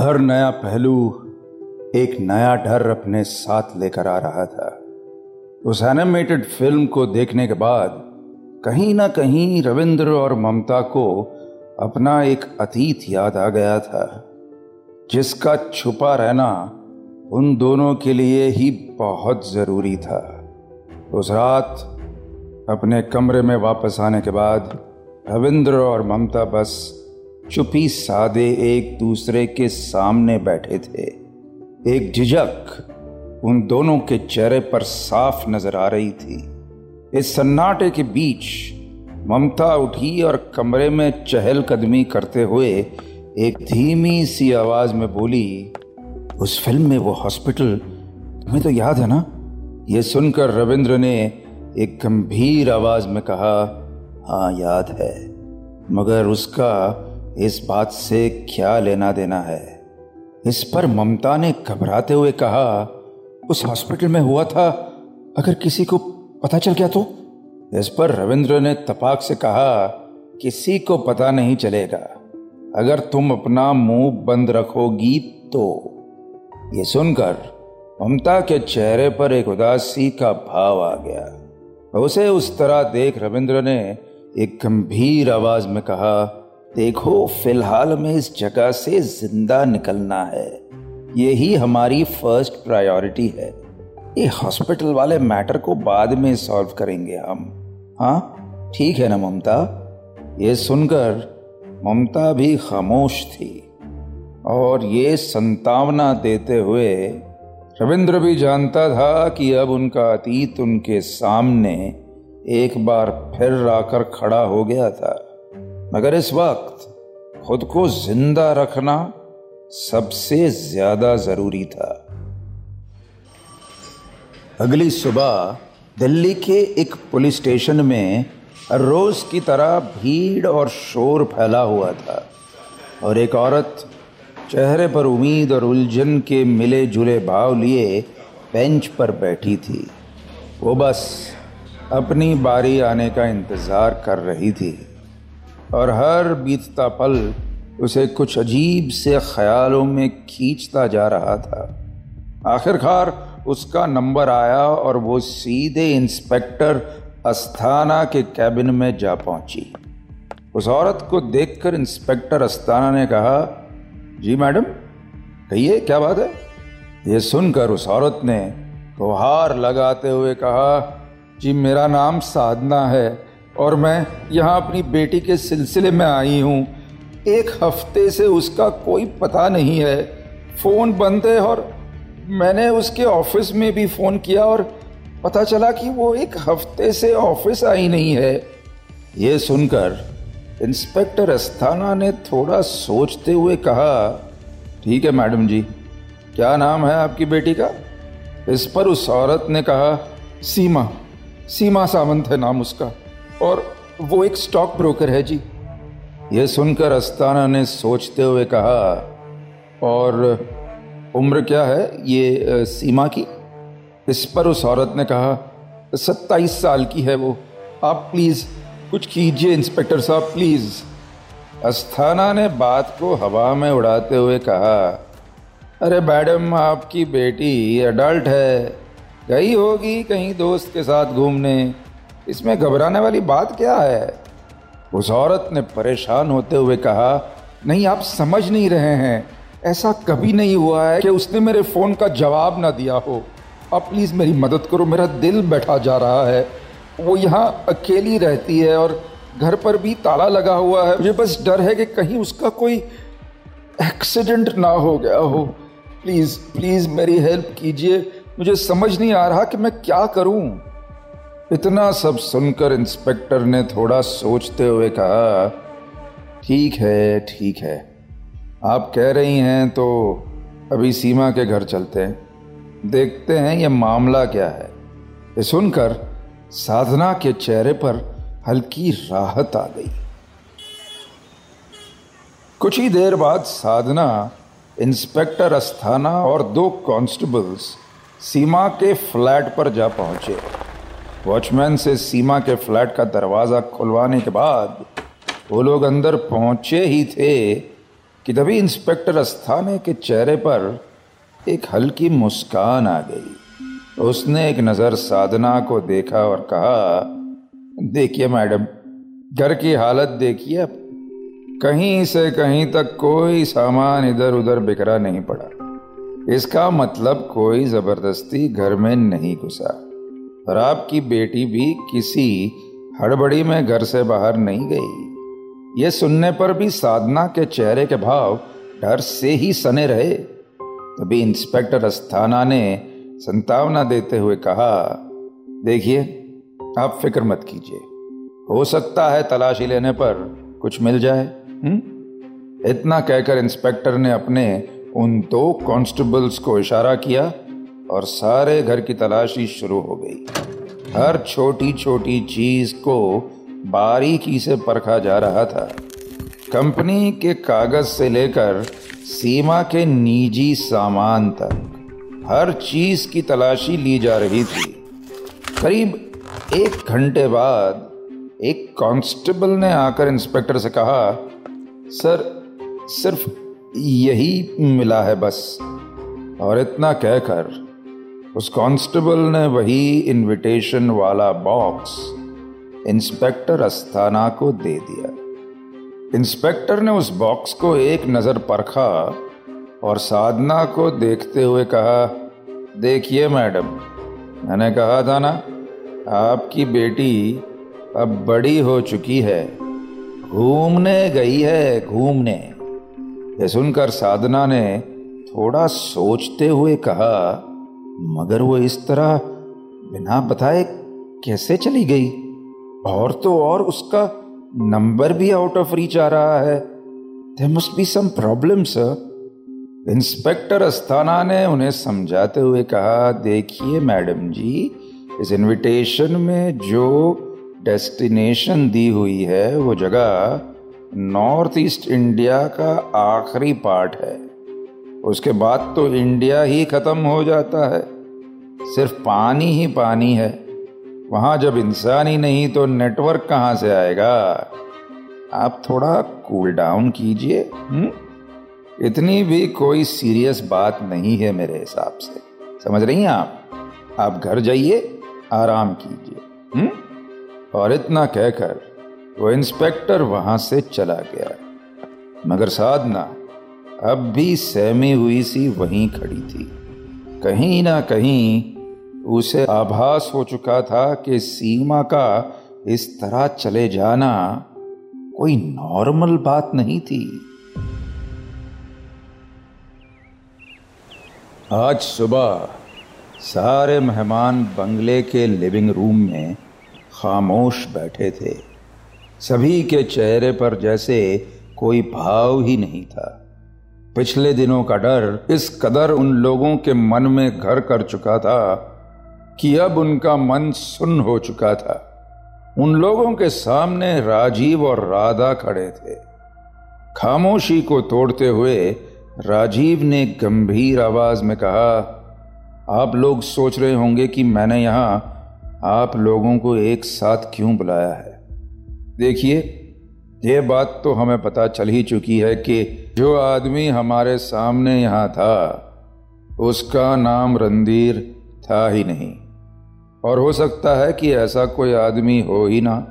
हर नया पहलू एक नया डर अपने साथ लेकर आ रहा था। उस एनिमेटेड फ़िल्म को देखने के बाद कहीं ना कहीं रविंद्र और ममता को अपना एक अतीत याद आ गया था, जिसका छुपा रहना उन दोनों के लिए ही बहुत ज़रूरी था। उस रात अपने कमरे में वापस आने के बाद रविंद्र और ममता बस चुपी सादे एक दूसरे के सामने बैठे थे। एक झिझक उन दोनों के चेहरे पर साफ़ नज़र आ रही थी। इस सन्नाटे के बीच ममता उठी और कमरे में चहलकदमी करते हुए एक धीमी सी आवाज़ में बोली, उस फ़िल्म में वो हॉस्पिटल, तुम्हें तो याद है ना? ये सुनकर रविंद्र ने एक गंभीर आवाज़ में कहा हाँ याद है, मगर उसका इस बात से क्या लेना देना है? इस पर ममता ने घबराते हुए कहा, उस हॉस्पिटल में हुआ था, अगर किसी को पता चल गया तो? इस पर रविंद्र ने तपाक से कहा, किसी को पता नहीं चलेगा। अगर तुम अपना मुँह बंद रखोगी तो। ये सुनकर ममता के चेहरे पर एक उदासी का भाव आ गया। उसे उस तरह देख रविंद्र ने एक गंभीर आवाज़ में कहा देखो, फ़िलहाल में इस जगह से ज़िंदा निकलना है। यही हमारी फ़र्स्ट प्रायोरिटी है। ये हॉस्पिटल वाले मैटर को बाद में सॉल्व करेंगे हम। हाँ? ठीक है ना, ममता? ये सुनकर ममता भी खामोश थी। और ये संतावना देते हुए रविंद्र भी जानता था कि अब उनका अतीत उनके सामने एक बार फिर आकर खड़ा हो गया था। मगर इस वक्त खुद को ज़िंदा रखना सबसे ज़्यादा ज़रूरी था। अगली सुबह दिल्ली के एक पुलिस स्टेशन में रोज की तरह भीड़ और शोर फैला हुआ था और एक औरत चेहरे पर उम्मीद और उलझन के मिले जुले भाव लिए बेंच पर बैठी थी। वो बस अपनी बारी आने का इंतज़ार कर रही थी। और हर बीतता पल उसे कुछ अजीब से ख्यालों में खींचता जा रहा था। आखिरकार उसका नंबर आया और वो सीधे इंस्पेक्टर अस्थाना के कैबिन में जा पहुँची। उस औरत को देखकर इंस्पेक्टर अस्थाना ने कहा, जी मैडम, कहिए, क्या बात है? ये सुनकर उस औरत ने गुहार लगाते हुए कहा, जी मेरा नाम साधना है और मैं यहाँ अपनी बेटी के सिलसिले में आई हूँ। एक हफ़्ते से उसका कोई पता नहीं है। फ़ोन बंद है और मैंने उसके ऑफ़िस में भी फ़ोन किया और पता चला कि वो एक हफ़्ते से ऑफ़िस आई नहीं है। ये सुनकर इंस्पेक्टर अस्थाना ने थोड़ा सोचते हुए कहा, ठीक है मैडम जी, क्या नाम है आपकी बेटी का? इस पर उस औरत ने कहा, सीमा सीमा सावंत है नाम उसका। और वो एक स्टॉक ब्रोकर है जी। यह सुनकर अस्ताना ने सोचते हुए कहा, और उम्र क्या है ये सीमा की? इस पर उस औरत ने कहा, सत्ताईस साल की है वो। आप प्लीज़ कुछ कीजिए इंस्पेक्टर साहब, प्लीज़। अस्थाना ने बात को हवा में उड़ाते हुए कहा, अरे मैडम, आपकी बेटी अडल्ट है। गई होगी कहीं दोस्त के साथ घूमने। इसमें घबराने वाली बात क्या है? उस औरत ने परेशान होते हुए कहा, नहीं, आप समझ नहीं रहे हैं। ऐसा कभी नहीं हुआ है कि उसने मेरे फ़ोन का जवाब ना दिया हो। आप प्लीज़ मेरी मदद करो, मेरा दिल बैठा जा रहा है। वो यहाँ अकेली रहती है और घर पर भी ताला लगा हुआ है। मुझे बस डर है कि कहीं उसका कोई एक्सीडेंट ना हो गया हो। प्लीज़ प्लीज़ मेरी हेल्प कीजिए। मुझे समझ नहीं आ रहा कि मैं क्या करूँ। इतना सब सुनकर इंस्पेक्टर ने थोड़ा सोचते हुए कहा, ठीक है ठीक है। आप कह रही हैं तो अभी सीमा के घर चलते हैं। देखते हैं ये मामला क्या है। ये सुनकर साधना के चेहरे पर हल्की राहत आ गई। कुछ ही देर बाद साधना, इंस्पेक्टर अस्थाना और दो कांस्टेबल्स सीमा के फ्लैट पर जा पहुँचे। वॉचमैन से सीमा के फ्लैट का दरवाज़ा खुलवाने के बाद वो लोग अंदर पहुँचे ही थे कि तभी इंस्पेक्टर अस्थाने के चेहरे पर एक हल्की मुस्कान आ गई। उसने एक नज़र साधना को देखा और कहा, देखिए मैडम, घर की हालत देखिए अब। कहीं से कहीं तक कोई सामान इधर उधर बिखरा नहीं पड़ा। इसका मतलब कोई ज़बरदस्ती घर में नहीं घुसा। और आपकी बेटी भी किसी हड़बड़ी में घर से बाहर नहीं गई। ये सुनने पर भी साधना के चेहरे के भाव डर से ही सने रहे। तभी इंस्पेक्टर अस्थाना ने संतावना देते हुए कहा, देखिए, आप फ़िक्र मत कीजिए। हो सकता है तलाशी लेने पर कुछ मिल जाए हुँ? इतना कहकर इंस्पेक्टर ने अपने उन दो कांस्टेबल्स को इशारा किया और सारे घर की तलाशी शुरू हो गई। हर छोटी छोटी चीज़ को बारीकी से परखा जा रहा था। कंपनी के कागज़ से लेकर सीमा के निजी सामान तक हर चीज़ की तलाशी ली जा रही थी। करीब एक घंटे बाद एक कांस्टेबल ने आकर इंस्पेक्टर से कहा, सर, सिर्फ़ यही मिला है बस। और इतना कहकर उस कांस्टेबल ने वही इनविटेशन वाला बॉक्स इंस्पेक्टर अस्थाना को दे दिया। इंस्पेक्टर ने उस बॉक्स को एक नज़र परखा और साधना को देखते हुए कहा, देखिए मैडम, मैंने कहा था ना, आपकी बेटी अब बड़ी हो चुकी है, घूमने गई है, घूमने। यह सुनकर साधना ने थोड़ा सोचते हुए कहा मगर वो इस तरह बिना बताए कैसे चली गई? और तो और उसका नंबर भी आउट ऑफ़ रीच आ रहा है। There must be some problem sir inspector Asthana ने उन्हें समझाते हुए कहा, देखिए, मैडम जी, इस इनविटेशन में जो डेस्टिनेशन दी हुई है, वो जगह नॉर्थ ईस्ट इंडिया का आखिरी पार्ट है। उसके बाद तो इंडिया ही खत्म हो जाता है। सिर्फ़ पानी ही पानी है। वहाँ जब इंसान ही नहीं तो नेटवर्क कहाँ से आएगा? आप थोड़ा कूल डाउन कीजिए हम्म? इतनी भी कोई सीरियस बात नहीं है मेरे हिसाब से। समझ रही हैं आप? आप घर जाइए, आराम कीजिए हम्म? और इतना कहकर वो इंस्पेक्टर वहाँ से चला गया। मगर साधना अब भी सहमी हुई सी वहीं खड़ी थी। कहीं ना कहीं उसे आभास हो चुका था कि सीमा का इस तरह चले जाना कोई नॉर्मल बात नहीं थी। आज सुबह सारे मेहमान बंगले के लिविंग रूम में खामोश बैठे थे। सभी के चेहरे पर जैसे कोई भाव ही नहीं था। पिछले दिनों का डर इस कदर उन लोगों के मन में घर कर चुका था कि अब उनका मन सुन्न हो चुका था। उन लोगों के सामने राजीव और राधा खड़े थे। खामोशी को तोड़ते हुए राजीव ने गंभीर आवाज़ में कहा, आप लोग सोच रहे होंगे कि मैंने यहाँ आप लोगों को एक साथ क्यों बुलाया है? देखिए ये बात तो हमें पता चल ही चुकी है कि जो आदमी हमारे सामने यहाँ था, उसका नाम रणधीर था ही नहीं। और हो सकता है कि ऐसा कोई आदमी हो ही ना।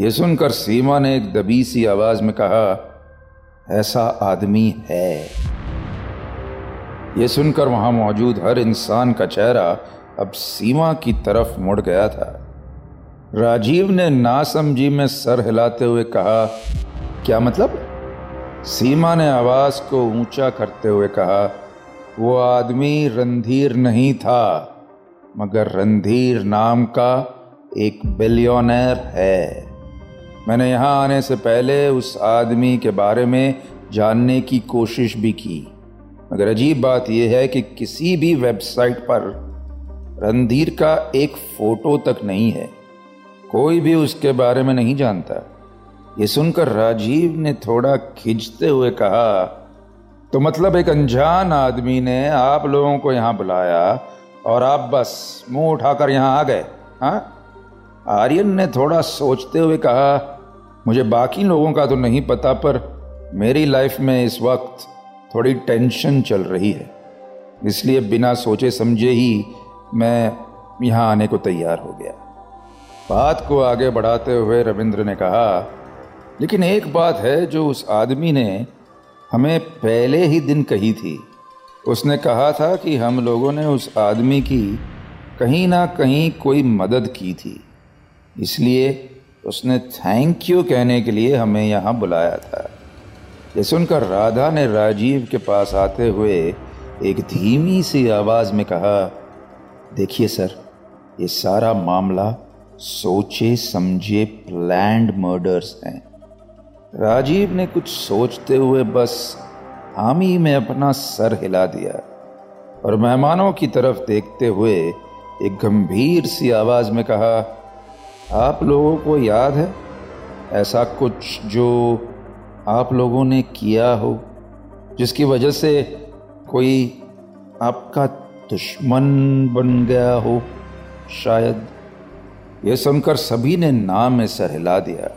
ये सुनकर सीमा ने एक दबी सी आवाज़ में कहा, ऐसा आदमी है। ये सुनकर वहाँ मौजूद हर इंसान का चेहरा अब सीमा की तरफ़ मुड़ गया था। राजीव ने नासमझी में सर हिलाते हुए कहा, क्या मतलब? सीमा ने आवाज़ को ऊँचा करते हुए कहा, वो आदमी रणधीर नहीं था, मगर रणधीर नाम का एक बिलियोनर है। मैंने यहाँ आने से पहले उस आदमी के बारे में जानने की कोशिश भी की, मगर अजीब बात यह है कि किसी भी वेबसाइट पर रणधीर का एक फ़ोटो तक नहीं है। कोई भी उसके बारे में नहीं जानता। ये सुनकर राजीव ने थोड़ा खिंचते हुए कहा तो मतलब एक अनजान आदमी ने आप लोगों को यहाँ बुलाया और आप बस मुँह उठाकर यहाँ आ गए हाँ? आर्यन ने थोड़ा सोचते हुए कहा, मुझे बाकी लोगों का तो नहीं पता, पर मेरी लाइफ में इस वक्त थोड़ी टेंशन चल रही है। इसलिए बिना सोचे समझे ही मैं यहाँ आने को तैयार हो गया। बात को आगे बढ़ाते हुए रविंद्र ने कहा, लेकिन एक बात है जो उस आदमी ने हमें पहले ही दिन कही थी। उसने कहा था कि हम लोगों ने उस आदमी की कहीं ना कहीं कोई मदद की थी। इसलिए उसने थैंक यू कहने के लिए हमें यहाँ बुलाया था। ये सुनकर राधा ने राजीव के पास आते हुए एक धीमी सी आवाज़ में कहा, देखिए सर, ये सारा मामला सोचे, समझे प्लैंड मर्डर्स हैं। राजीव ने कुछ सोचते हुए बस हामी में अपना सर हिला दिया और मेहमानों की तरफ़ देखते हुए एक गंभीर सी आवाज़ में कहा, आप लोगों को याद है ऐसा कुछ जो आप लोगों ने किया हो, जिसकी वजह से कोई आपका दुश्मन बन गया हो, शायद? ये सुनकर सभी ने नाम में सर हिला दिया।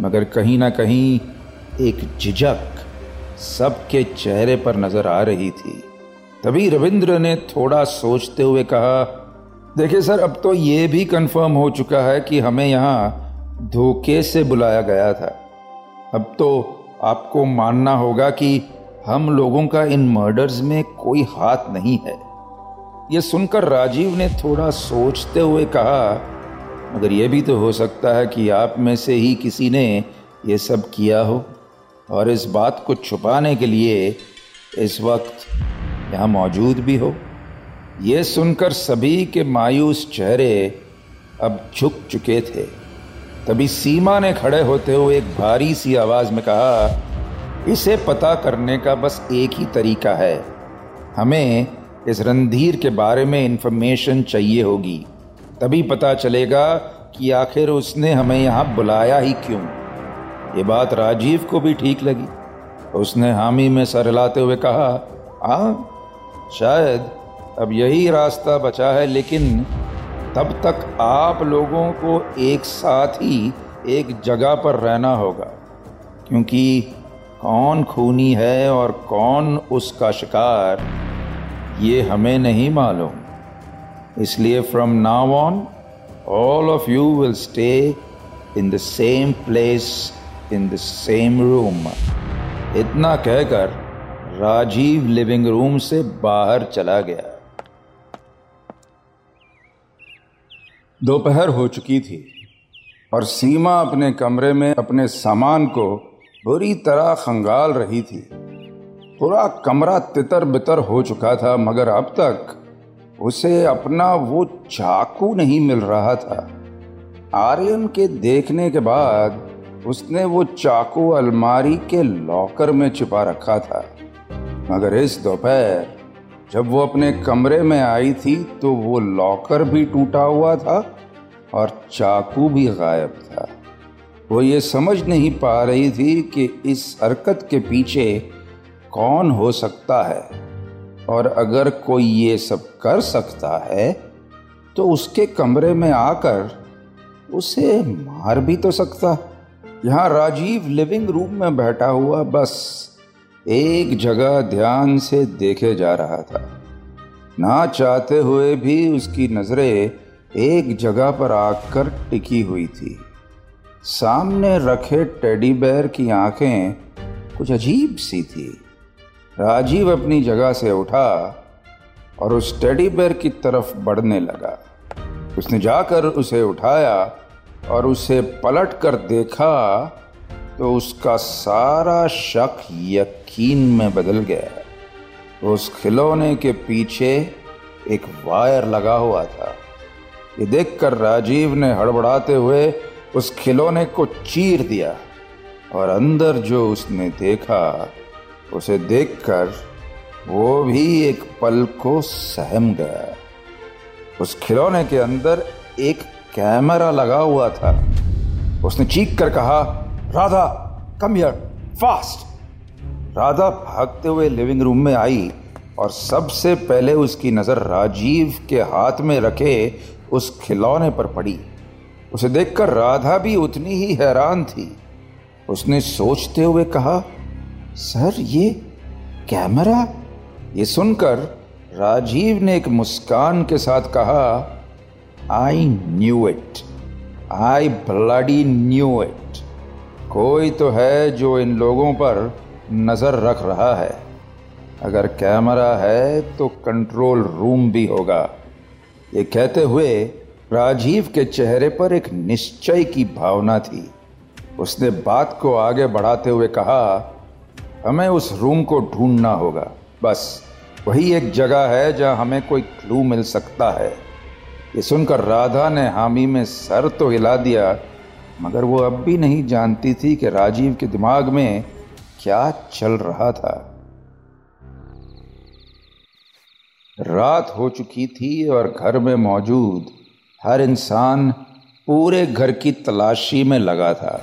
मगर कहीं ना कहीं एक झिझक सबके चेहरे पर नज़र आ रही थी। तभी रविंद्र ने थोड़ा सोचते हुए कहा, देखिए सर, अब तो ये भी कंफर्म हो चुका है कि हमें यहाँ धोखे से बुलाया गया था। अब तो आपको मानना होगा कि हम लोगों का इन मर्डर्स में कोई हाथ नहीं है। ये सुनकर राजीव ने थोड़ा सोचते हुए कहा मगर यह भी तो हो सकता है कि आप में से ही किसी ने ये सब किया हो और इस बात को छुपाने के लिए इस वक्त यहाँ मौजूद भी हो। ये सुनकर सभी के मायूस चेहरे अब झुक चुके थे। तभी सीमा ने खड़े होते हुए एक भारी सी आवाज़ में कहा, इसे पता करने का बस एक ही तरीका है। हमें इस रणधीर के बारे में इन्फॉर्मेशन चाहिए होगी। तभी पता चलेगा कि आखिर उसने हमें यहाँ बुलाया ही क्यों। ये बात राजीव को भी ठीक लगी। उसने हामी में सर हिलाते हुए कहा हाँ शायद अब यही रास्ता बचा है, लेकिन तब तक आप लोगों को एक साथ ही एक जगह पर रहना होगा, क्योंकि कौन खूनी है और कौन उसका शिकार, ये हमें नहीं मालूम। इसलिए from now on all of you will stay in the same place in the same room इतना कहकर राजीव लिविंग रूम से बाहर चला गया। दोपहर हो चुकी थी और सीमा अपने कमरे में अपने सामान को बुरी तरह खंगाल रही थी। पूरा कमरा तितर बितर हो चुका था, मगर अब तक उसे अपना वो चाकू नहीं मिल रहा था। आर्यन के देखने के बाद उसने वो चाकू अलमारी के लॉकर में छिपा रखा था। मगर इस दोपहर, जब वो अपने कमरे में आई थी तो वो लॉकर भी टूटा हुआ था और चाकू भी गायब था। वो ये समझ नहीं पा रही थी कि इस हरकत के पीछे कौन हो सकता है। और अगर कोई ये सब कर सकता है तो उसके कमरे में आकर उसे मार भी तो सकता। यहाँ राजीव लिविंग रूम में बैठा हुआ बस एक जगह ध्यान से देखे जा रहा था। ना चाहते हुए भी उसकी नज़रें एक जगह पर आकर टिकी हुई थी। सामने रखे टेडी बेयर की आँखें कुछ अजीब सी थी। राजीव अपनी जगह से उठा और उस टेडी बेयर की तरफ़ बढ़ने लगा। उसने जाकर उसे उठाया और उसे पलट कर देखा तो उसका सारा शक यकीन में बदल गया। उस खिलौने के पीछे एक वायर लगा हुआ था। ये देखकर राजीव ने हड़बड़ाते हुए उस खिलौने को चीर दिया और अंदर जो उसने देखा उसे देखकर वो भी एक पल को सहम गया। उस खिलौने के अंदर एक कैमरा लगा हुआ था। उसने चीख कर कहा, Radha come here fast Radha भागते हुए लिविंग रूम में आई और सबसे पहले उसकी नज़र राजीव के हाथ में रखे उस खिलौने पर पड़ी। उसे देखकर राधा भी उतनी ही हैरान थी। उसने सोचते हुए कहा सर, ये कैमरा? ये सुनकर राजीव ने एक मुस्कान के साथ कहा I knew it I bloody knew it कोई तो है जो इन लोगों पर नज़र रख रहा है। अगर कैमरा है तो कंट्रोल रूम भी होगा। ये कहते हुए राजीव के चेहरे पर एक निश्चय की भावना थी। उसने बात को आगे बढ़ाते हुए कहा हमें उस रूम को ढूंढना होगा। बस, वही एक जगह है जहाँ हमें कोई क्लू मिल सकता है। ये सुनकर राधा ने हामी में सर तो हिला दिया, मगर वो अब भी नहीं जानती थी कि राजीव के दिमाग में क्या चल रहा था। रात हो चुकी थी और घर में मौजूद हर इंसान पूरे घर की तलाशी में लगा था।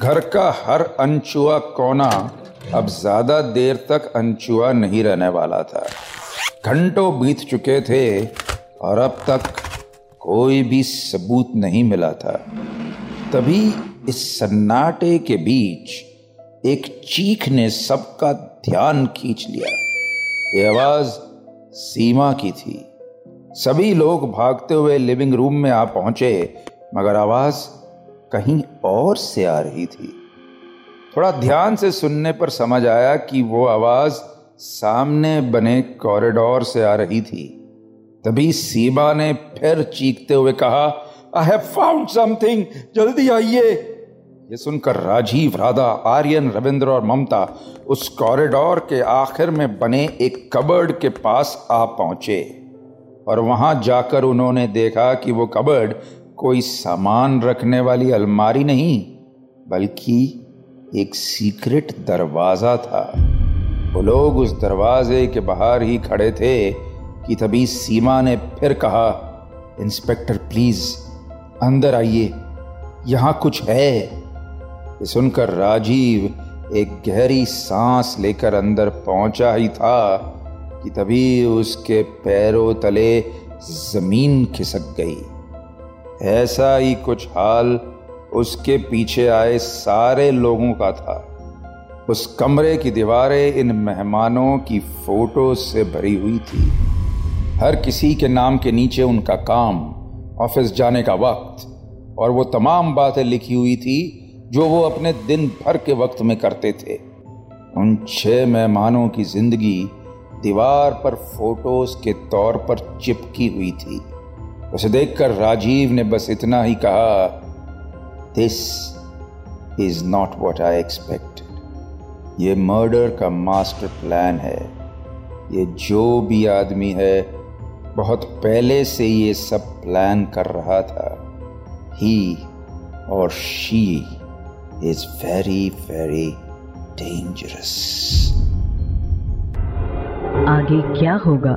घर का हर अनचुआ कोना अब ज़्यादा देर तक अनचुआ नहीं रहने वाला था। घंटों बीत चुके थे और अब तक कोई भी सबूत नहीं मिला था। तभी इस सन्नाटे के बीच एक चीख ने सबका ध्यान खींच लिया। ये आवाज़ सीमा की थी। सभी लोग भागते हुए लिविंग रूम में आ पहुँचे, मगर आवाज़ कहीं और से आ रही थी। थोड़ा ध्यान से सुनने पर समझ आया कि वो आवाज़ सामने बने कॉरिडोर से आ रही थी। तभी सीमा ने फिर चीखते हुए कहा आई हैव फाउंड समथिंग जल्दी आइए! ये सुनकर राजीव, राधा, आर्यन, रविंद्र और ममता उस कॉरिडोर के आखिर में बने एक कबर्ड के पास आ पहुँचे और वहाँ जाकर उन्होंने देखा कि वो कबर्ड कोई सामान रखने वाली अलमारी नहीं, बल्कि एक सीक्रेट दरवाज़ा था। वो लोग उस दरवाजे के बाहर ही खड़े थे कि तभी सीमा ने फिर कहा, इंस्पेक्टर, प्लीज़, अंदर आइए, यहाँ कुछ है। ये सुनकर राजीव एक गहरी सांस लेकर अंदर पहुँचा ही था कि तभी उसके पैरों तले ज़मीन खिसक गई। ऐसा ही कुछ हाल उसके पीछे आए सारे लोगों का था। उस कमरे की दीवारें इन मेहमानों की फ़ोटो से भरी हुई थी। हर किसी के नाम के नीचे उनका काम, ऑफ़िस जाने का वक्त और वो तमाम बातें लिखी हुई थी जो वो अपने दिन भर के वक्त में करते थे। उन छह मेहमानों की ज़िंदगी दीवार पर फ़ोटोज़ के तौर पर चिपकी हुई थी। उसे देखकर राजीव ने बस इतना ही कहा this is not what I expect ये मर्डर का मास्टर प्लान है. ये जो भी आदमी है, बहुत पहले से ये सब प्लान कर रहा था. ही और she is very very dangerous आगे क्या होगा?